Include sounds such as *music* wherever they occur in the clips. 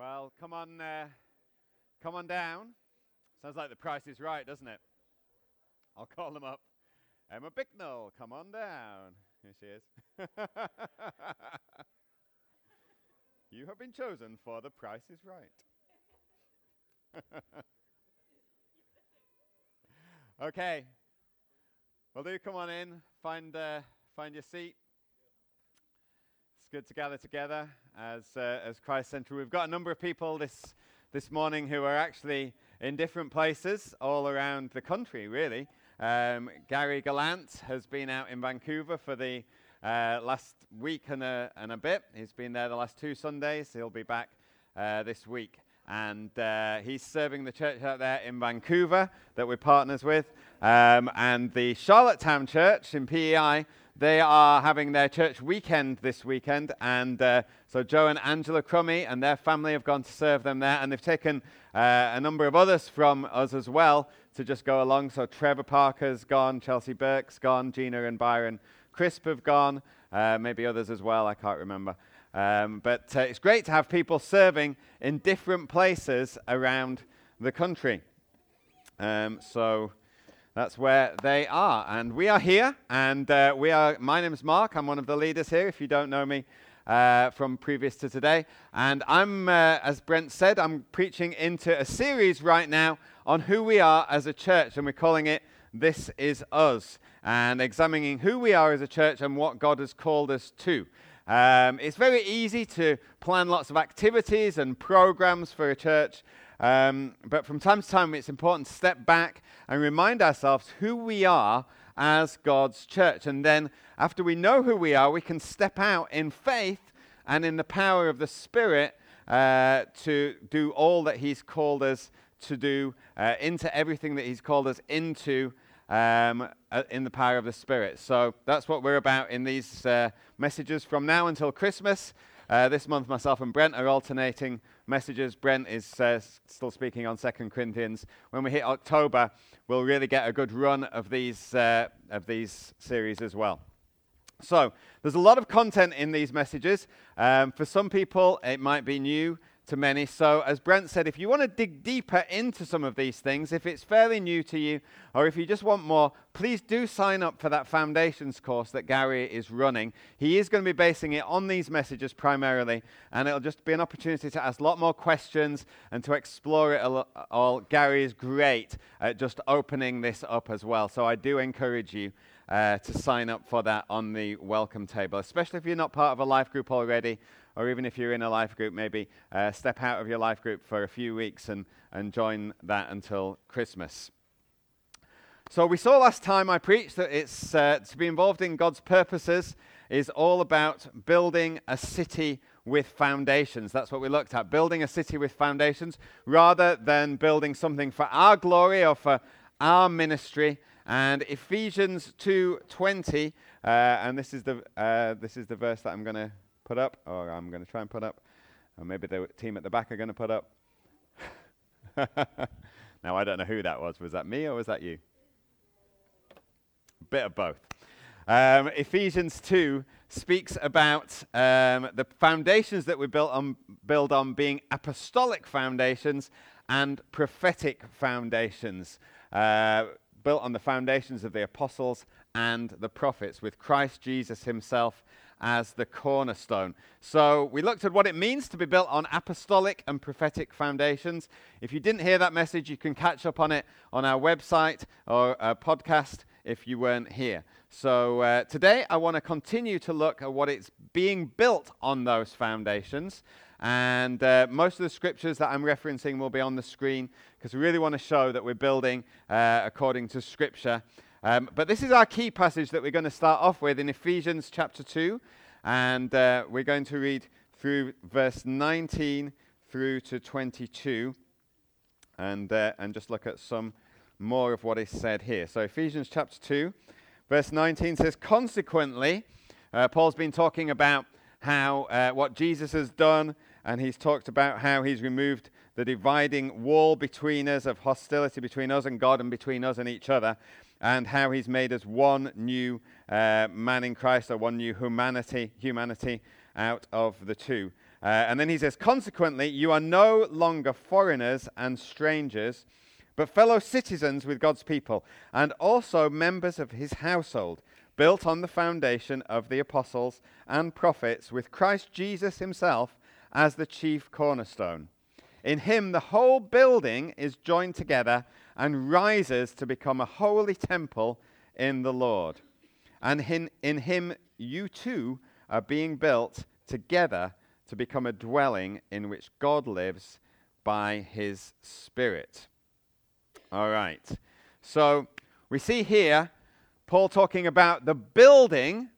Well, come on, uh, come on down. Sounds like the price is right, doesn't it? I'll call them up. Emma Bicknell, come on down. Here she is. *laughs* you have been chosen for the price is right. *laughs* okay. Well, do come on in. Find uh, find your seat. Good to gather together as uh, as Christ Central. We've got a number of people this this morning who are actually in different places all around the country. Really, um, Gary Gallant has been out in Vancouver for the uh, last week and a, and a bit. He's been there the last two Sundays. He'll be back uh, this week and uh, he's serving the church out there in Vancouver that we're partners with. Um, and the Charlottetown Church in PEI, they are having their church weekend this weekend. And uh, so Joe and Angela Crummy and their family have gone to serve them there. And they've taken uh, a number of others from us as well to just go along. So Trevor Parker's gone, Chelsea Burke's gone, Gina and Byron Crisp have gone, uh, maybe others as well, I can't remember. Um, but uh, it's great to have people serving in different places around the country. Um, so that's where they are. And we are here, and uh, we are. My name's Mark. I'm one of the leaders here. If you don't know me uh, from previous to today, and I'm, uh, as Brent said, I'm preaching into a series right now on who we are as a church, and we're calling it "This Is Us," and examining who we are as a church and what God has called us to. Um, it's very easy to plan lots of activities and programs for a church, um, but from time to time it's important to step back and remind ourselves who we are as God's church. And then, after we know who we are, we can step out in faith and in the power of the Spirit uh, to do all that He's called us to do, uh, into everything that He's called us into um, uh, in the power of the Spirit. So that's what we're about in these uh, messages from now until Christmas. Uh, this month, myself and Brent are alternating messages. Brent is uh, still speaking on Second Corinthians. When we hit October, we'll really get a good run of these, uh, of these series as well. So, there's a lot of content in these messages. Um, for some people, it might be new to many. So, as Brent said, if you want to dig deeper into some of these things, if it's fairly new to you, or if you just want more, please do sign up for that foundations course that Gary is running. He is going to be basing it on these messages primarily, and it'll just be an opportunity to ask a lot more questions and to explore it all. Gary is great at just opening this up as well. So, I do encourage you. Uh, to sign up for that on the welcome table, especially if you're not part of a life group already or even if you're in a life group, maybe uh, step out of your life group for a few weeks and, and join that until Christmas. So, we saw last time I preached that it's uh, to be involved in God's purposes is all about building a city with foundations. That's what we looked at. Building a city with foundations rather than building something for our glory or for our ministry. And Ephesians 2:20, uh, and this is the uh, this is the verse that I'm going to put up, or I'm going to try and put up, or maybe the team at the back are going to put up. *laughs* now, I don't know who that was. Was that me or was that you? Bit of both. Um, Ephesians 2 speaks about um, the foundations that we built on, build on being apostolic foundations and prophetic foundations, uh, built on the foundations of the apostles and the prophets, with Christ Jesus himself as the cornerstone. So we looked at what it means to be built on apostolic and prophetic foundations. If you didn't hear that message, you can catch up on it on our website or a podcast if you weren't here. So uh, today I want to continue to look at what it's being built on those foundations. And uh, most of the scriptures that I'm referencing will be on the screen because we really want to show that we're building uh, according to scripture. Um, but this is our key passage that we're going to start off with in Ephesians chapter 2. And uh, we're going to read through verse 19 through to 22 and, uh, and just look at some more of what is said here. So, Ephesians chapter 2, verse 19 says, Consequently, uh, Paul's been talking about how uh, what Jesus has done, and he's talked about how he's removed the dividing wall between us of hostility between us and God and between us and each other and how he's made us one new uh, man in Christ, or one new humanity, humanity out of the two. Uh, and then he says, Consequently, you are no longer foreigners and strangers, but fellow citizens with God's people, and also members of his household, built on the foundation of the apostles and prophets, with Christ Jesus himself as the chief cornerstone. In him, the whole building is joined together and rises to become a holy temple in the Lord. And in, in him, you too are being built together to become a dwelling in which God lives by his Spirit. All right. So we see here Paul talking about the building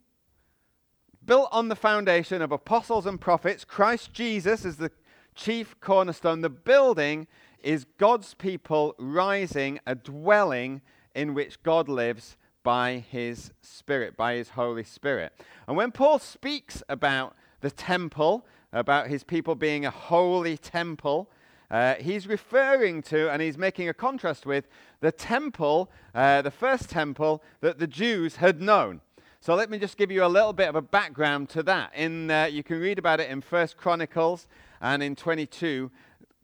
built on the foundation of apostles and prophets. Christ Jesus is the chief cornerstone. The building is God's people rising, a dwelling in which God lives by his Spirit, by his Holy Spirit. And when Paul speaks about the temple about his people being a holy temple. Uh, he's referring to and he's making a contrast with the temple, uh, the first temple that the Jews had known. So let me just give you a little bit of a background to that. In, uh, you can read about it in First Chronicles and in 22.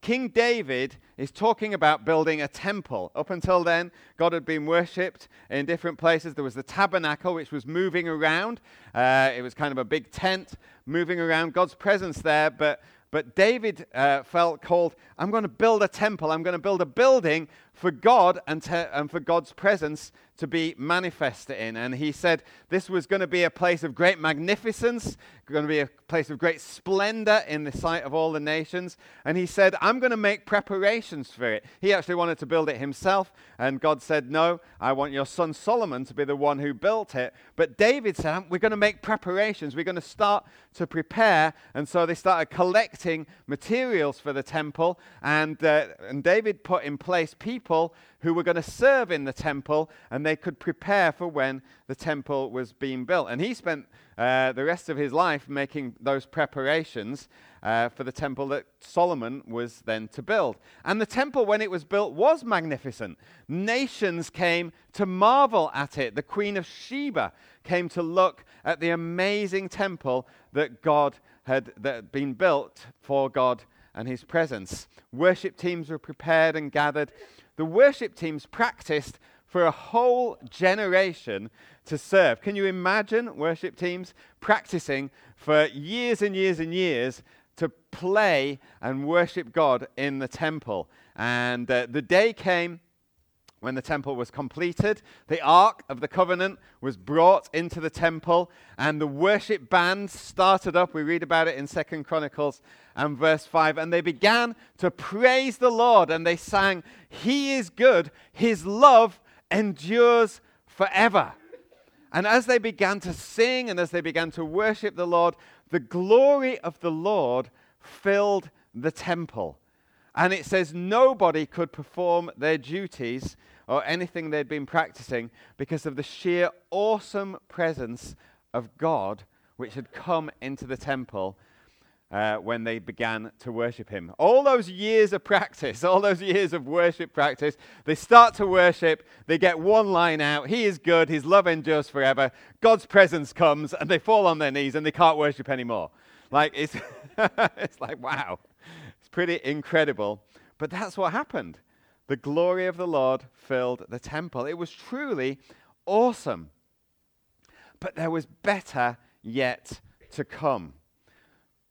King David is talking about building a temple. Up until then, God had been worshipped in different places. There was the tabernacle, which was moving around. Uh, it was kind of a big tent moving around, God's presence there. But, but David uh, felt called, I'm going to build a temple. I'm going to build a building for God and, and for God's presence to be manifested in. And he said this was going to be a place of great magnificence, going to be a place of great splendor in the sight of all the nations. And he said, I'm going to make preparations for it. He actually wanted to build it himself. And God said, No, I want your son Solomon to be the one who built it. But David said, We're going to make preparations. We're going to start to prepare. And so they started collecting materials for the temple. And, uh, and David put in place people who were going to serve in the temple and they could prepare for when the temple was being built. And he spent uh, the rest of his life making those preparations uh, for the temple that Solomon was then to build. And the temple, when it was built, was magnificent. Nations came to marvel at it. The Queen of Sheba came to look at the amazing temple that God had that had been built for God and his presence. Worship teams were prepared and gathered the worship teams practiced for a whole generation to serve. Can you imagine worship teams practicing for years and years and years to play and worship God in the temple? And uh, the day came when the temple was completed, the Ark of the Covenant was brought into the temple, and the worship band started up. We read about it in Second Chronicles and verse 5. And they began to praise the Lord, and they sang, He is good, His love endures forever. And as they began to sing and as they began to worship the Lord, the glory of the Lord filled the temple. And it says nobody could perform their duties or anything they'd been practicing because of the sheer awesome presence of God which had come into the temple uh, when they began to worship him. All those years of practice, all those years of worship practice, they start to worship, they get one line out He is good, His love endures forever. God's presence comes, and they fall on their knees and they can't worship anymore. Like, it's, *laughs* it's like, wow. It's pretty incredible. But that's what happened. The glory of the Lord filled the temple. It was truly awesome. But there was better yet to come.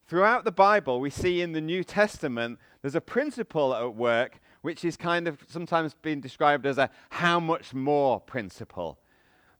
Throughout the Bible, we see in the New Testament there's a principle at work which is kind of sometimes being described as a how much more principle.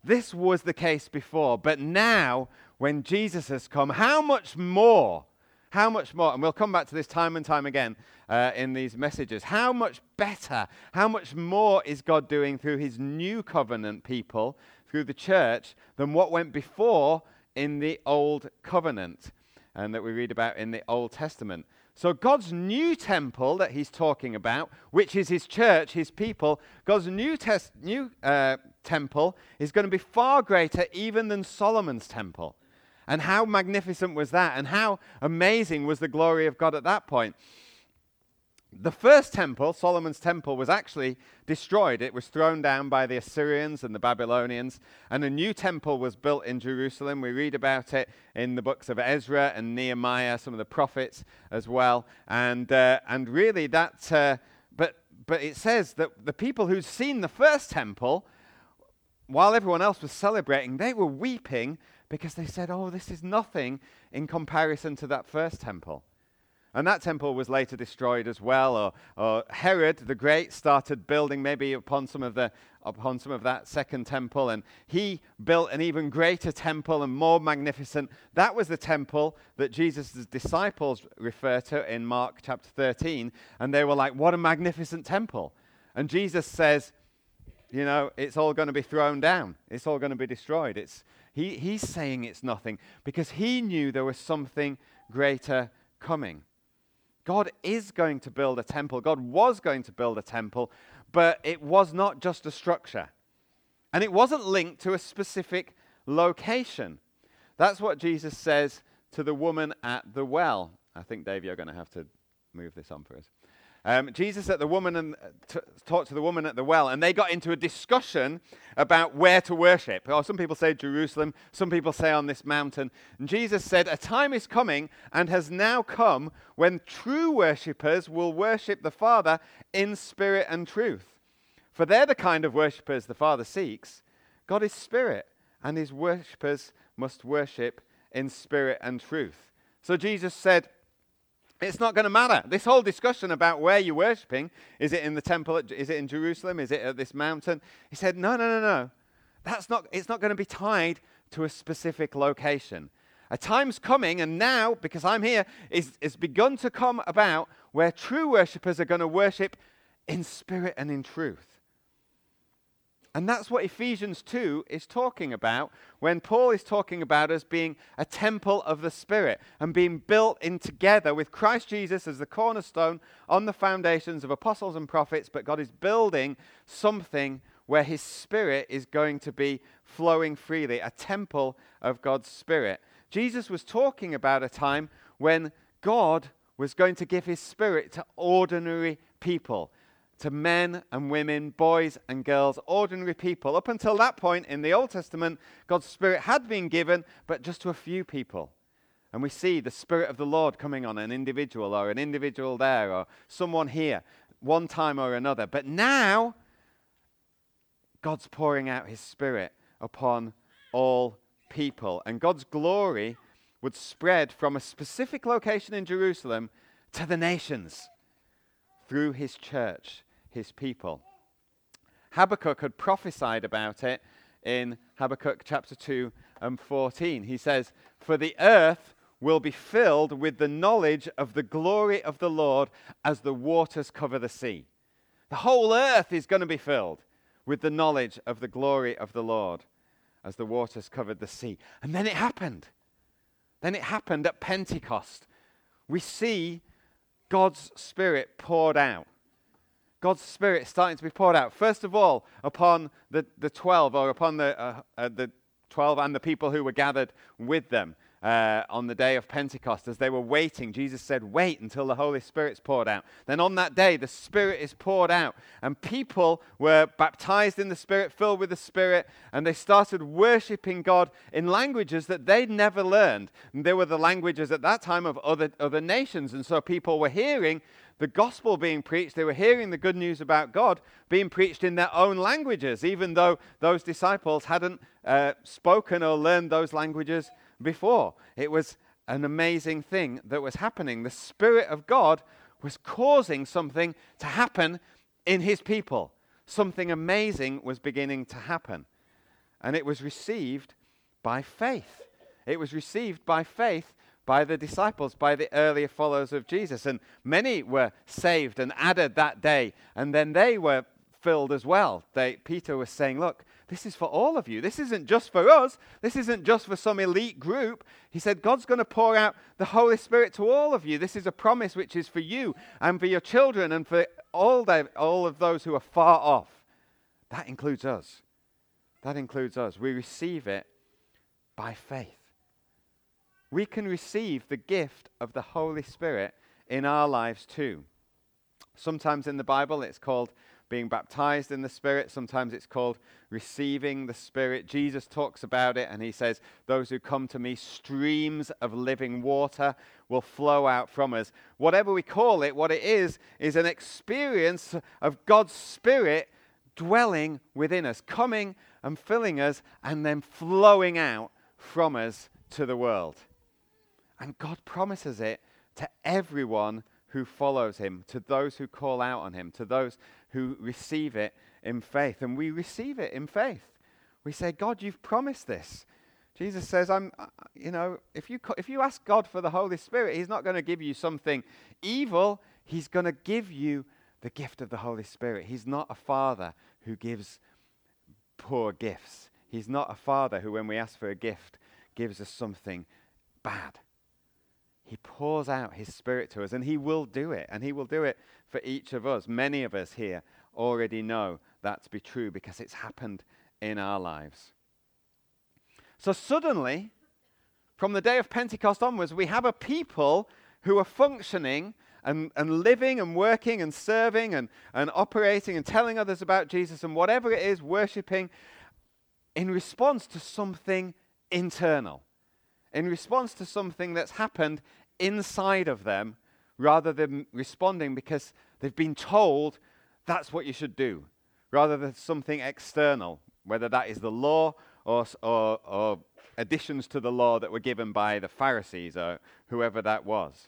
This was the case before, but now when Jesus has come, how much more how much more, and we'll come back to this time and time again uh, in these messages, how much better, how much more is God doing through his new covenant people, through the church, than what went before in the old covenant and that we read about in the Old Testament. So, God's new temple that he's talking about, which is his church, his people, God's new, tes- new uh, temple is going to be far greater even than Solomon's temple. And how magnificent was that? And how amazing was the glory of God at that point? the first temple, Solomon's temple, was actually destroyed. It was thrown down by the Assyrians and the Babylonians, and a new temple was built in Jerusalem. We read about it in the books of Ezra and Nehemiah, some of the prophets as well. And, uh, and really, that, uh, but, but it says that the people who'd seen the first temple, while everyone else was celebrating, they were weeping because they said, Oh, this is nothing in comparison to that first temple. And that temple was later destroyed as well. Or, or, Herod the Great started building maybe upon some of the upon some of that second temple, and he built an even greater temple and more magnificent. That was the temple that Jesus' disciples refer to in Mark chapter 13, and they were like, "What a magnificent temple!" And Jesus says, "You know, it's all going to be thrown down. It's all going to be destroyed." It's he, he's saying it's nothing because he knew there was something greater coming. God is going to build a temple. God was going to build a temple, but it was not just a structure. And it wasn't linked to a specific location. That's what Jesus says to the woman at the well. I think, Dave, you're going to have to move this on for us. Um, Jesus at the woman and uh, t- talked to the woman at the well, and they got into a discussion about where to worship. Or some people say Jerusalem, some people say on this mountain. And Jesus said, "A time is coming and has now come when true worshippers will worship the Father in spirit and truth, for they're the kind of worshippers the Father seeks. God is spirit, and His worshippers must worship in spirit and truth." So Jesus said it's not going to matter. This whole discussion about where you're worshipping is it in the temple? Is it in Jerusalem? Is it at this mountain? He said, no, no, no, no. That's not, it's not going to be tied to a specific location. A time's coming, and now, because I'm here, is, is begun to come about where true worshippers are going to worship in spirit and in truth. And that's what Ephesians 2 is talking about when Paul is talking about us being a temple of the Spirit and being built in together with Christ Jesus as the cornerstone on the foundations of apostles and prophets. But God is building something where His Spirit is going to be flowing freely, a temple of God's Spirit. Jesus was talking about a time when God was going to give His Spirit to ordinary people to men and women, boys and girls, ordinary people. Up until that point in the Old Testament, God's Spirit had been given, but just to a few people. And we see the Spirit of the Lord coming on an individual or an individual there or someone here, one time or another. But now, God's pouring out His Spirit upon all people. And God's glory would spread from a specific location in Jerusalem to the nations through His church his people. Habakkuk had prophesied about it in Habakkuk chapter 2 and 14. He says, For the earth will be filled with the knowledge of the glory of the Lord as the waters cover the sea. The whole earth is going to be filled with the knowledge of the glory of the Lord as the waters covered the sea. And then it happened. Then it happened at Pentecost. We see God's Spirit poured out. God's Spirit starting to be poured out, first of all, upon the, the 12, or upon the, uh, uh, the 12 and the people who were gathered with them uh, on the day of Pentecost. As they were waiting, Jesus said, Wait until the Holy Spirit's poured out. Then on that day, the Spirit is poured out, and people were baptized in the Spirit, filled with the Spirit, and they started worshiping God in languages that they'd never learned. And they were the languages at that time of other, other nations, and so people were hearing the gospel being preached, they were hearing the good news about God being preached in their own languages, even though those disciples hadn't uh, spoken or learned those languages before. It was an amazing thing that was happening. The Spirit of God was causing something to happen in His people. Something amazing was beginning to happen. And it was received by faith. It was received by faith by the disciples, by the earlier followers of Jesus. And many were saved and added that day. And then they were filled as well. They, Peter was saying, Look, this is for all of you. This isn't just for us. This isn't just for some elite group. He said, God's going to pour out the Holy Spirit to all of you. This is a promise which is for you and for your children and for all, the, all of those who are far off. That includes us. That includes us. We receive it by faith we can receive the gift of the Holy Spirit in our lives too. Sometimes in the Bible it's called being baptized in the Spirit. Sometimes it's called receiving the Spirit. Jesus talks about it and he says, Those who come to me, streams of living water will flow out from us. Whatever we call it, what it is, is an experience of God's Spirit dwelling within us, coming and filling us, and then flowing out from us to the world. And God promises it to everyone who follows him, to those who call out on him, to those who receive it in faith. And we receive it in faith. We say, God, you've promised this. Jesus says, I'm, uh, you know, if you, if you ask God for the Holy Spirit, He's not going to give you something evil. He's going to give you the gift of the Holy Spirit. He's not a father who gives poor gifts. He's not a father who, when we ask for a gift, gives us something bad. He pours out His Spirit to us, and He will do it. And He will do it for each of us. Many of us here already know that to be true because it's happened in our lives. So suddenly, from the day of Pentecost onwards, we have a people who are functioning and, and living and working and serving and, and operating and telling others about Jesus and whatever it is, worshipping in response to something internal, in response to something that's happened inside of them rather than responding because they've been told that's what you should do, rather than something external, whether that is the law or, or, or additions to the law that were given by the Pharisees or whoever that was.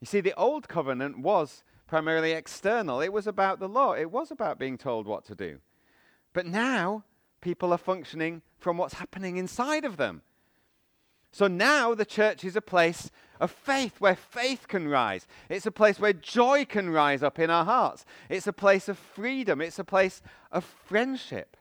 You see, the old covenant was primarily external. It was about the law, it was about being told what to do. But now, people are functioning from what's happening inside of them. So now the church is a place of faith where faith can rise. It's a place where joy can rise up in our hearts. It's a place of freedom. It's a place of friendship.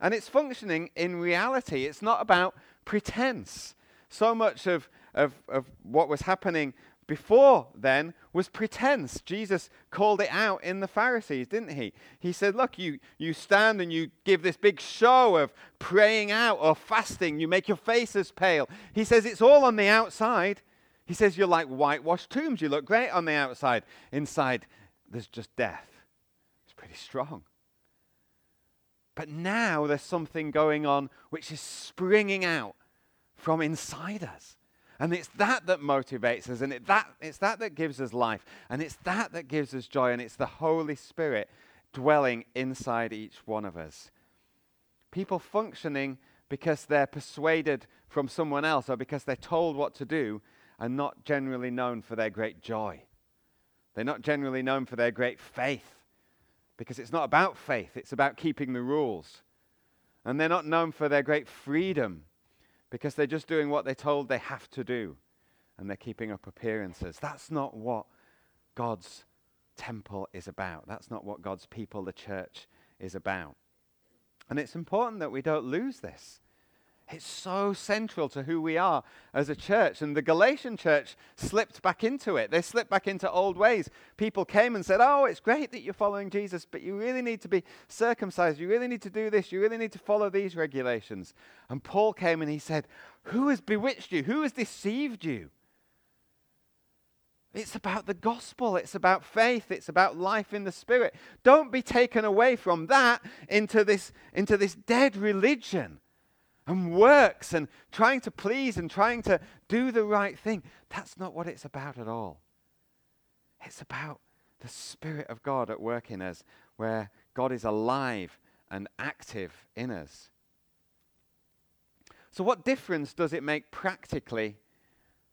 And it's functioning in reality. It's not about pretense. So much of, of, of what was happening before then was pretense. Jesus called it out in the Pharisees, didn't he? He said, Look, you, you stand and you give this big show of praying out or fasting. You make your faces pale. He says it's all on the outside. He says you're like whitewashed tombs. You look great on the outside. Inside, there's just death. It's pretty strong. But now there's something going on which is springing out from inside us. And it's that that motivates us, and it that, it's that that gives us life, and it's that that gives us joy, and it's the Holy Spirit dwelling inside each one of us. People functioning because they're persuaded from someone else or because they're told what to do are not generally known for their great joy. They're not generally known for their great faith because it's not about faith, it's about keeping the rules. And they're not known for their great freedom because they're just doing what they're told they have to do and they're keeping up appearances. That's not what God's temple is about. That's not what God's people, the church, is about. And it's important that we don't lose this. It's so central to who we are as a church. And the Galatian church slipped back into it. They slipped back into old ways. People came and said, Oh, it's great that you're following Jesus, but you really need to be circumcised. You really need to do this. You really need to follow these regulations. And Paul came and he said, Who has bewitched you? Who has deceived you? It's about the gospel. It's about faith. It's about life in the spirit. Don't be taken away from that into this, into this dead religion and works and trying to please and trying to do the right thing. That's not what it's about at all. It's about the Spirit of God at work in us, where God is alive and active in us. So, what difference does it make practically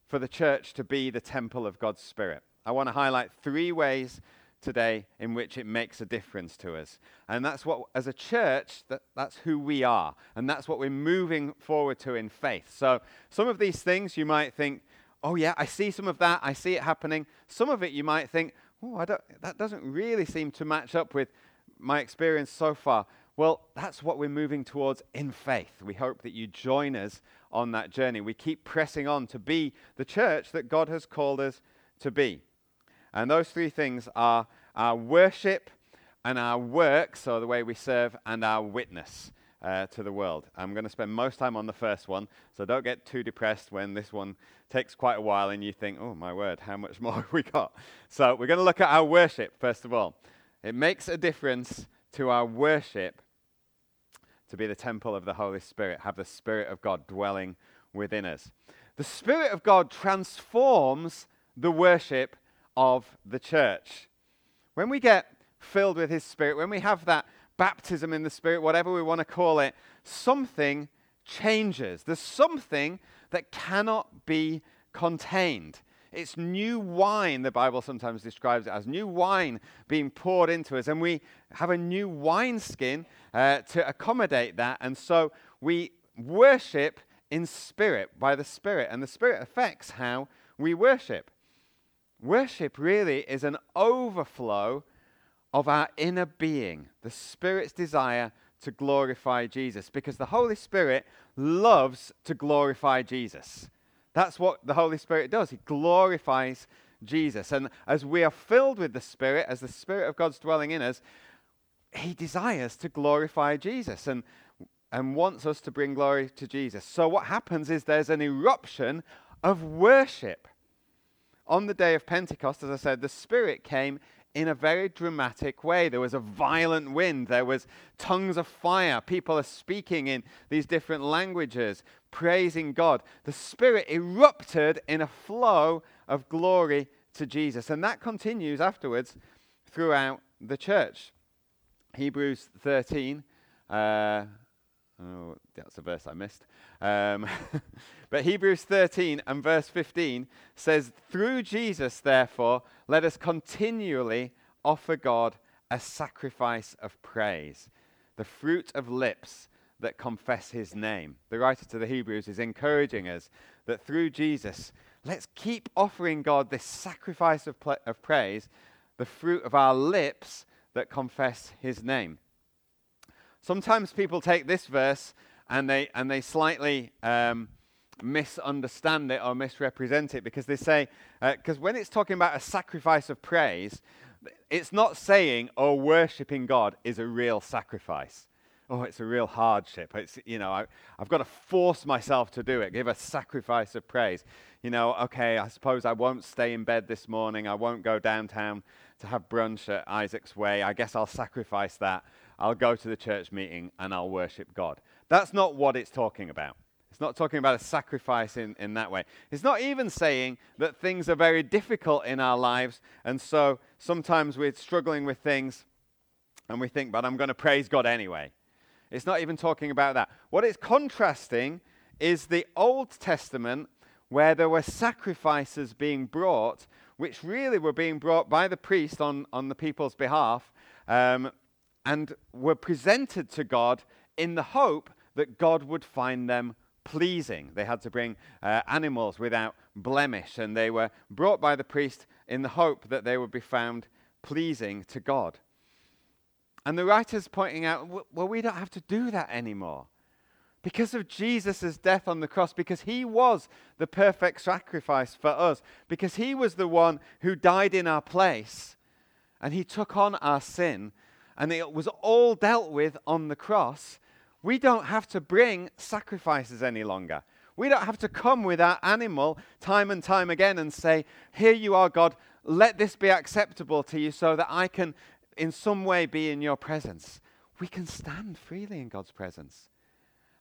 for the church to be the temple of God's Spirit? I want to highlight three ways today in which it makes a difference to us. And that's what, as a church, that, that's who we are. And that's what we're moving forward to in faith. So some of these things you might think, oh, yeah, I see some of that. I see it happening. Some of it you might think, oh, I don't, that doesn't really seem to match up with my experience so far. Well, that's what we're moving towards in faith. We hope that you join us on that journey. We keep pressing on to be the church that God has called us to be. And those three things are our worship and our work, so the way we serve, and our witness. uh, to the world. I'm going to spend most time on the first one, so don't get too depressed when this one takes quite a while and you think, oh my word, how much *laughs* more have we got? So we're going to look at our worship first of all. It makes a difference to our worship to be the temple of the Holy Spirit, have the Spirit of God dwelling within us. The Spirit of God transforms the worship of the church. When we get filled with His Spirit, when we have that baptism in the Spirit, whatever we want to call it, something changes. There's something that cannot be contained. It's new wine, the Bible sometimes describes it as new wine being poured into us. And we have a new wineskin uh, to accommodate that. And so we worship in spirit by the Spirit. And the Spirit affects how we worship. Worship really is an overflow of our inner being, the Spirit's desire to glorify Jesus, because the Holy Spirit loves to glorify Jesus. That's what the Holy Spirit does. He glorifies Jesus. And as we are filled with the Spirit, as the Spirit of God's dwelling in us, He desires to glorify Jesus and, and wants us to bring glory to Jesus. So, what happens is there's an eruption of worship. On the day of Pentecost, as I said, the Spirit came in a very dramatic way. There was a violent wind, there was tongues of fire. People are speaking in these different languages, praising God. The Spirit erupted in a flow of glory to Jesus. And that continues afterwards throughout the church. Hebrews 13. Uh, oh, that's a verse I missed. Um, *laughs* but Hebrews 13 and verse 15 says, Through Jesus, therefore, let us continually offer God a sacrifice of praise, the fruit of lips that confess his name. The writer to the Hebrews is encouraging us that through Jesus, let's keep offering God this sacrifice of, pl- of praise, the fruit of our lips that confess his name. Sometimes people take this verse and they, and they slightly um, misunderstand it or misrepresent it because they say, because uh, when it's talking about a sacrifice of praise, it's not saying, oh, worshipping God is a real sacrifice. Oh, it's a real hardship. It's, you know, I, I've got to force myself to do it, give a sacrifice of praise. You know, okay, I suppose I won't stay in bed this morning. I won't go downtown to have brunch at Isaac's Way. I guess I'll sacrifice that. I'll go to the church meeting and I'll worship God. That's not what it's talking about. It's not talking about a sacrifice in, in that way. It's not even saying that things are very difficult in our lives, and so sometimes we're struggling with things and we think, but I'm going to praise God anyway. It's not even talking about that. What it's contrasting is the Old Testament where there were sacrifices being brought, which really were being brought by the priest on, on the people's behalf, um, and were presented to God in the hope that God would find them pleasing. They had to bring uh, animals without blemish, and they were brought by the priest in the hope that they would be found pleasing to God. And the writer's pointing out, well, we don't have to do that anymore. Because of Jesus' death on the cross, because he was the perfect sacrifice for us, because he was the one who died in our place, and he took on our sin, and it was all dealt with on the cross, we don't have to bring sacrifices any longer. We don't have to come with our animal time and time again and say, Here you are, God, let this be acceptable to you so that I can in some way be in your presence. We can stand freely in God's presence.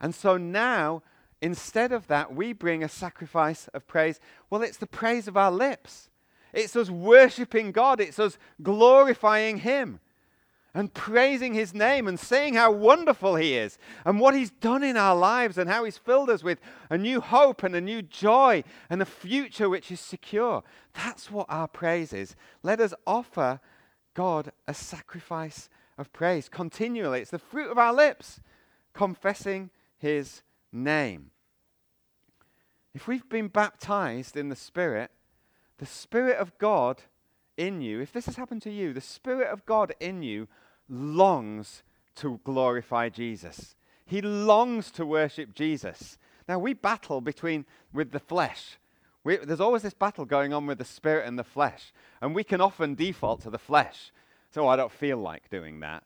And so now, instead of that, we bring a sacrifice of praise. Well, it's the praise of our lips. It's us worshiping God. It's us glorifying Him and praising his name and saying how wonderful he is and what he's done in our lives and how he's filled us with a new hope and a new joy and a future which is secure. That's what our praise is. Let us offer God a sacrifice of praise continually. It's the fruit of our lips, confessing his name. If we've been baptized in the Spirit, the Spirit of God in you, if this has happened to you, the Spirit of God in you longs to glorify Jesus. He longs to worship Jesus. Now we battle between with the flesh. We, there's always this battle going on with the spirit and the flesh, and we can often default to the flesh. So I don't feel like doing that.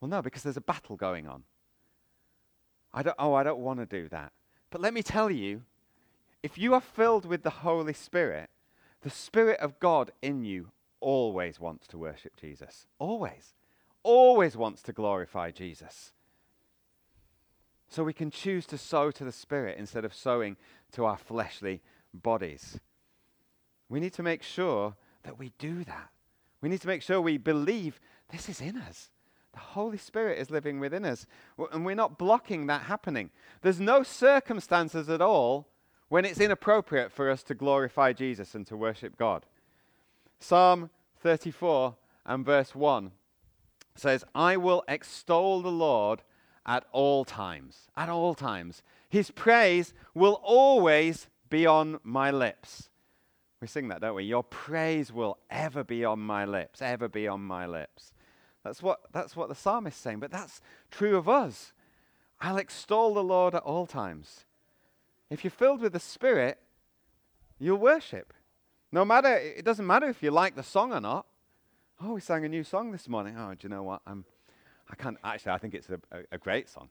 Well, no, because there's a battle going on. I don't, oh, I don't want to do that. But let me tell you, if you are filled with the Holy Spirit, the Spirit of God in you always wants to worship Jesus. Always. Always wants to glorify Jesus. So we can choose to sow to the Spirit instead of sowing to our fleshly bodies. We need to make sure that we do that. We need to make sure we believe this is in us. The Holy Spirit is living within us. And we're not blocking that happening. There's no circumstances at all when it's inappropriate for us to glorify Jesus and to worship God. Psalm 34 and verse 1 says, I will extol the Lord at all times. At all times. His praise will always be on my lips. We sing that, don't we? Your praise will ever be on my lips, ever be on my lips. That's what, that's what the psalmist is saying, but that's true of us. I'll extol the Lord at all times. If you're filled with the Spirit, you'll worship. No matter, it doesn't matter if you like the song or not. Oh, we sang a new song this morning. Oh, do you know what? I'm, I can't, actually, I think it's a, a, a great song.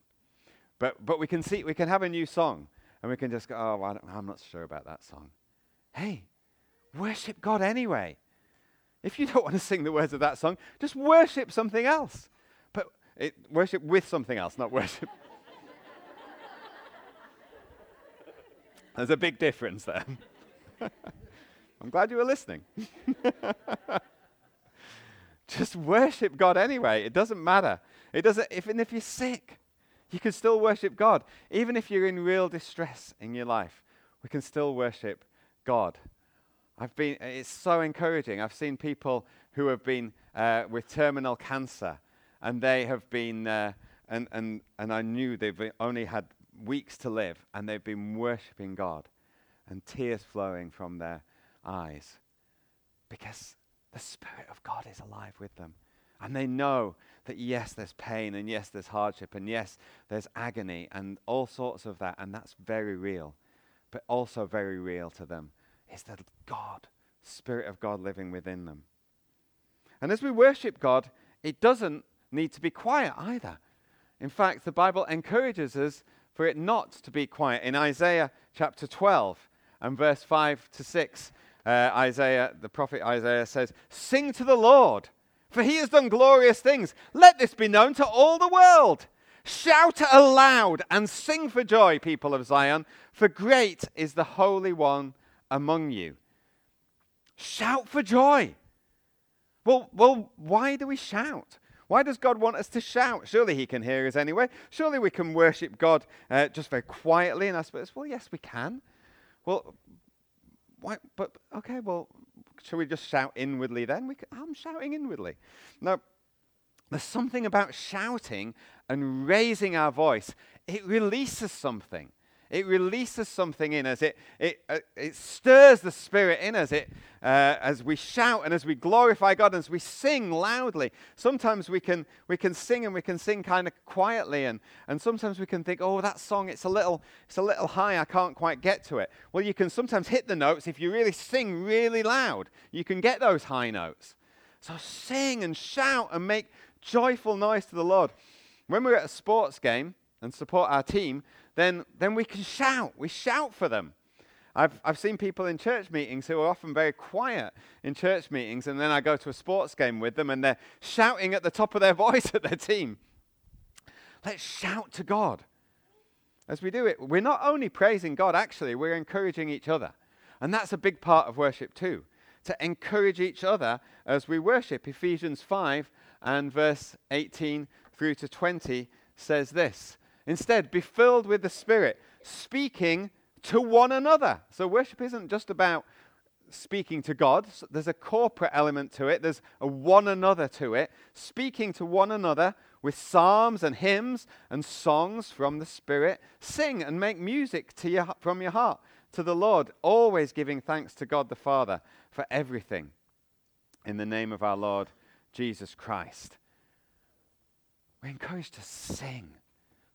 But, but we can see, we can have a new song and we can just go, oh, I am not sure about that song. Hey, worship God anyway. If you don't *laughs* want to sing the words of that song, just worship something else. But it, worship with something else, not worship. *laughs* There's a big difference there. *laughs* I'm glad you were listening. Just worship God anyway. It doesn't matter. It doesn't even if you're sick, you can still worship God. Even if you're in real distress in your life, we can still worship God. I've been, it's so encouraging. I've seen people who have been uh, with terminal cancer, and they have been, uh, and, and, and I knew they've only had weeks to live, and they've been worshiping God, and tears flowing from their eyes because the Spirit of God is alive with them. And they know that yes, there's pain, and yes, there's hardship, and yes, there's agony, and all sorts of that, and that's very real, but also very real to them is the God, Spirit of God living within them. And as we worship God, it doesn't need to be quiet either. In fact, the Bible encourages us for it not to be quiet. In Isaiah chapter 12 and verse 5 to 6, uh, Isaiah, the prophet Isaiah says, Sing to the Lord, for he has done glorious things. Let this be known to all the world. Shout aloud and sing for joy, people of Zion, for great is the Holy One among you. Shout for joy. Well, well, why do we shout? Why does God want us to shout? Surely He can hear us anyway. Surely we can worship God uh, just very quietly. And I suppose, well, yes, we can. Well, why? But okay, well, shall we just shout inwardly then? We I'm shouting inwardly. No, there's something about shouting and raising our voice. It releases something. It releases something in us. It, it, uh, it stirs the spirit in us. It, uh, as we shout and as we glorify God, and as we sing loudly. Sometimes we can, we can sing and we can sing kind of quietly. And, and sometimes we can think, oh, that song, it's a, little, it's a little high. I can't quite get to it. Well, you can sometimes hit the notes. If you really sing really loud, you can get those high notes. So sing and shout and make joyful noise to the Lord. When we're at a sports game and support our team, then, then we can shout. We shout for them. I've, I've seen people in church meetings who are often very quiet in church meetings, and then I go to a sports game with them and they're shouting at the top of their *laughs* voice at their team. Let's shout to God. As we do it, we're not only praising God, actually, we're encouraging each other. And that's a big part of worship, too, to encourage each other as we worship. Ephesians 5 and verse 18 through to 20 says this Instead, be filled with the Spirit, speaking to one another. So, worship isn't just about speaking to God, there's a corporate element to it, there's a one another to it. Speaking to one another with psalms and hymns and songs from the Spirit. Sing and make music to your, from your heart to the Lord, always giving thanks to God the Father for everything in the name of our Lord Jesus Christ. We're encouraged to sing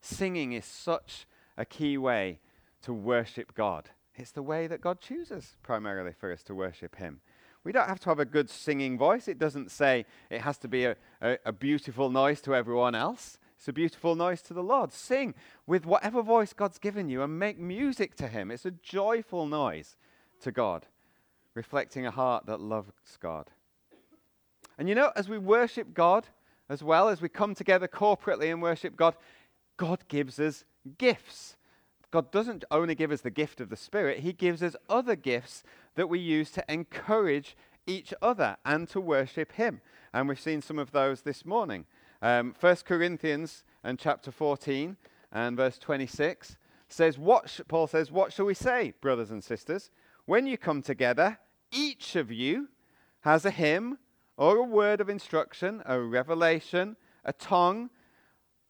Singing is such a key way to worship God. It's the way that God chooses primarily for us to worship Him. We don't have to have a good singing voice. It doesn't say it has to be a, a, a beautiful noise to everyone else. It's a beautiful noise to the Lord. Sing with whatever voice God's given you and make music to Him. It's a joyful noise to God, reflecting a heart that loves God. And you know, as we worship God, as well as we come together corporately and worship God, God gives us gifts. God doesn't only give us the gift of the Spirit, He gives us other gifts that we use to encourage each other and to worship Him. And we've seen some of those this morning. Um, 1 Corinthians and chapter 14 and verse 26 says, what sh- Paul says, What shall we say, brothers and sisters? When you come together, each of you has a hymn or a word of instruction, a revelation, a tongue,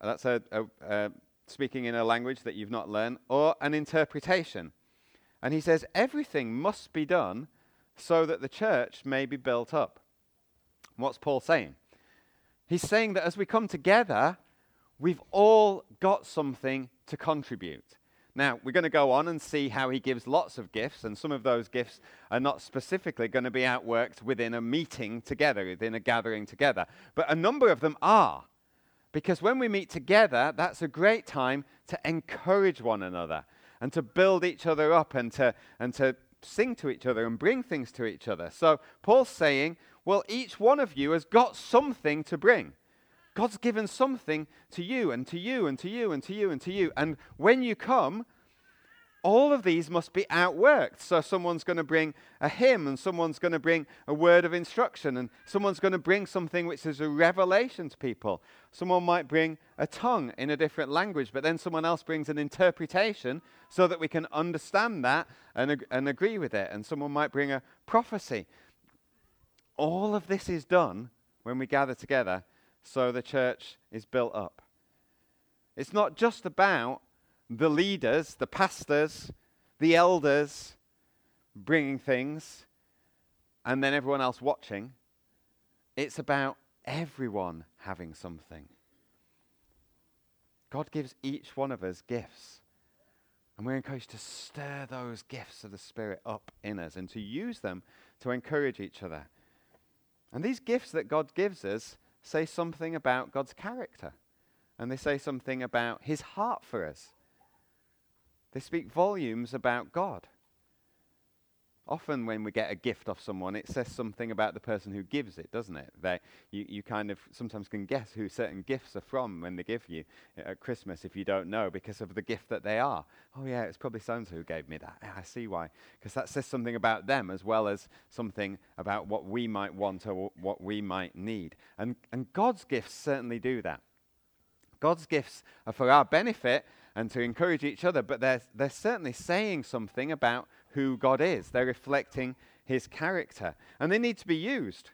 that's a, a, speaking in a language that you've not learned, or an interpretation. And he says everything must be done so that the church may be built up. What's Paul saying? He's saying that as we come together, we've all got something to contribute. Now, we're going to go on and see how he gives lots of gifts, and some of those gifts are not specifically going to be outworked within a meeting together, within a gathering together. But a number of them are. Because when we meet together, that's a great time to encourage one another and to build each other up and to, and to sing to each other and bring things to each other. So Paul's saying, well, each one of you has got something to bring. God's given something to you and to you and to you and to you and to you. And when you come, all of these must be outworked. So someone's going to bring a hymn, and someone's going to bring a word of instruction, and someone's going to bring something which is a revelation to people. Someone might bring a tongue in a different language, but then someone else brings an interpretation so that we can understand that and, ag- and agree with it. And someone might bring a prophecy. All of this is done when we gather together so the church is built up. It's not just about the leaders, the pastors, the elders bringing things, and then everyone else watching. It's about everyone having something. God gives each one of us gifts. And we're encouraged to stir those gifts of the Spirit up in us and to use them to encourage each other. And these gifts that God gives us say something about God's character. And they say something about his heart for us. They speak volumes about God. Often, when we get a gift off someone, it says something about the person who gives it, doesn't it? They, you, you kind of sometimes can guess who certain gifts are from when they give you at Christmas if you don't know because of the gift that they are. Oh, yeah, it's probably so who gave me that. I see why. Because that says something about them as well as something about what we might want or what we might need. And, and God's gifts certainly do that. God's gifts are for our benefit and to encourage each other, but they're, they're certainly saying something about who God is. They're reflecting his character, and they need to be used.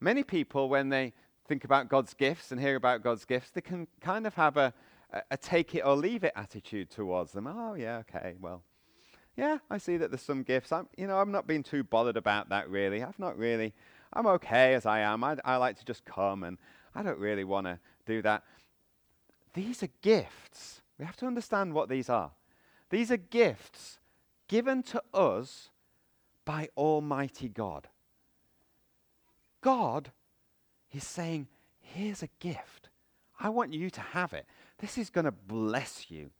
Many people, when they think about God's gifts and hear about God's gifts, they can kind of have a, a, a take it or leave it attitude towards them. Oh, yeah, okay, well, yeah, I see that there's some gifts. I'm, you know, I'm not being too bothered about that really. I've not really, I'm okay as I am. I, I like to just come and I don't really want to do that. These are gifts. We have to understand what these are. These are gifts given to us by Almighty God. God is saying, Here's a gift. I want you to have it. This is going to bless you.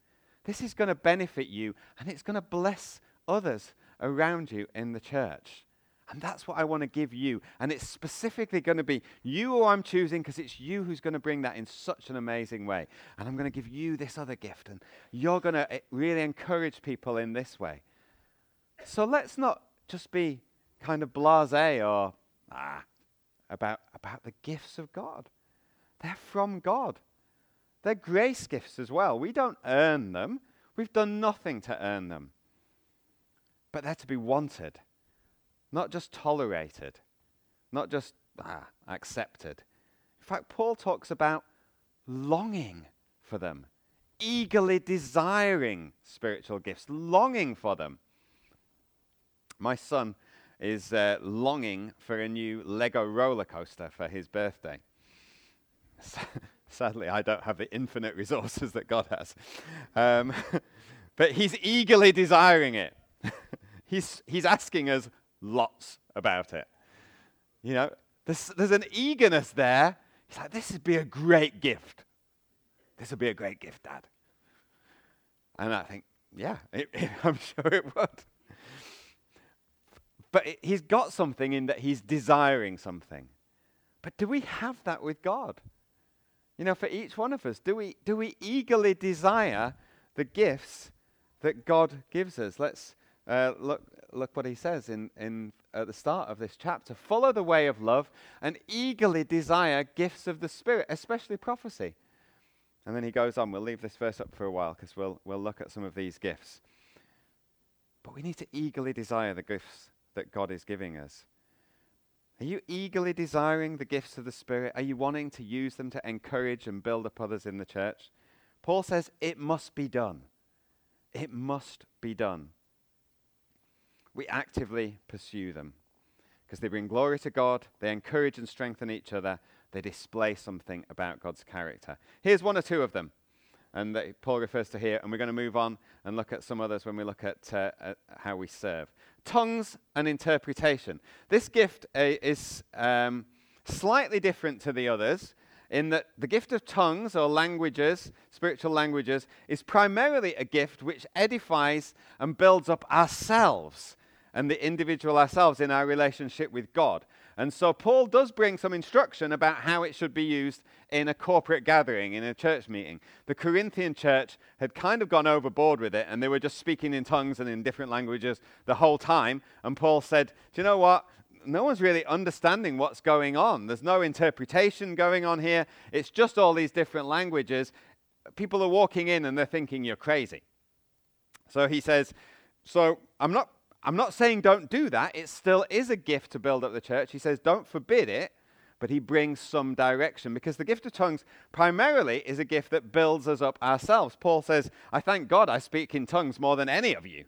This is going to benefit you, and it's going to bless others around you in the church. And that's what I want to give you. And it's specifically going to be you who I'm choosing because it's you who's going to bring that in such an amazing way. And I'm going to give you this other gift. And you're going to eh, really encourage people in this way. So let's not just be kind of blase or ah, about, about the gifts of God. They're from God. They're grace gifts as well. We don't earn them, we've done nothing to earn them. But they're to be wanted not just tolerated, not just ah, accepted. In fact, Paul talks about longing for them, eagerly desiring spiritual gifts, longing for them. My son is uh, longing for a new Lego roller coaster for his birthday. *laughs* Sadly, I don't have the infinite resources that God has. Um, *laughs* but he's eagerly desiring it. *laughs* he's, he's asking us, lots about it. You know, there's, there's an eagerness there. He's like, this would be a great gift. This would be a great gift, Dad. And I think, yeah, *laughs* it, it, I'm sure it would. But it, he's got something in that he's desiring something. But do we have that with God? You know, for each one of us, do we, do we eagerly desire the gifts that God gives us? Let's uh, look, look what he says in, in, at the start of this chapter. Follow the way of love and eagerly desire gifts of the Spirit, especially prophecy. And then he goes on. We'll leave this verse up for a while because we'll, we'll look at some of these gifts. But we need to eagerly desire the gifts that God is giving us. Are you eagerly desiring the gifts of the Spirit? Are you wanting to use them to encourage and build up others in the church? Paul says it must be done. It must be done. We actively pursue them because they bring glory to God, they encourage and strengthen each other, they display something about God's character. Here's one or two of them, and that Paul refers to here, and we're going to move on and look at some others when we look at, uh, at how we serve. Tongues and interpretation. This gift uh, is um, slightly different to the others in that the gift of tongues or languages, spiritual languages, is primarily a gift which edifies and builds up ourselves and the individual ourselves in our relationship with God. And so Paul does bring some instruction about how it should be used in a corporate gathering, in a church meeting. The Corinthian church had kind of gone overboard with it, and they were just speaking in tongues and in different languages the whole time. And Paul said, Do you know what? No one's really understanding what's going on. There's no interpretation going on here. It's just all these different languages. People are walking in and they're thinking you're crazy. So he says, So I'm not I'm not saying don't do that. It still is a gift to build up the church. He says don't forbid it, but he brings some direction because the gift of tongues primarily is a gift that builds us up ourselves. Paul says, I thank God I speak in tongues more than any of you.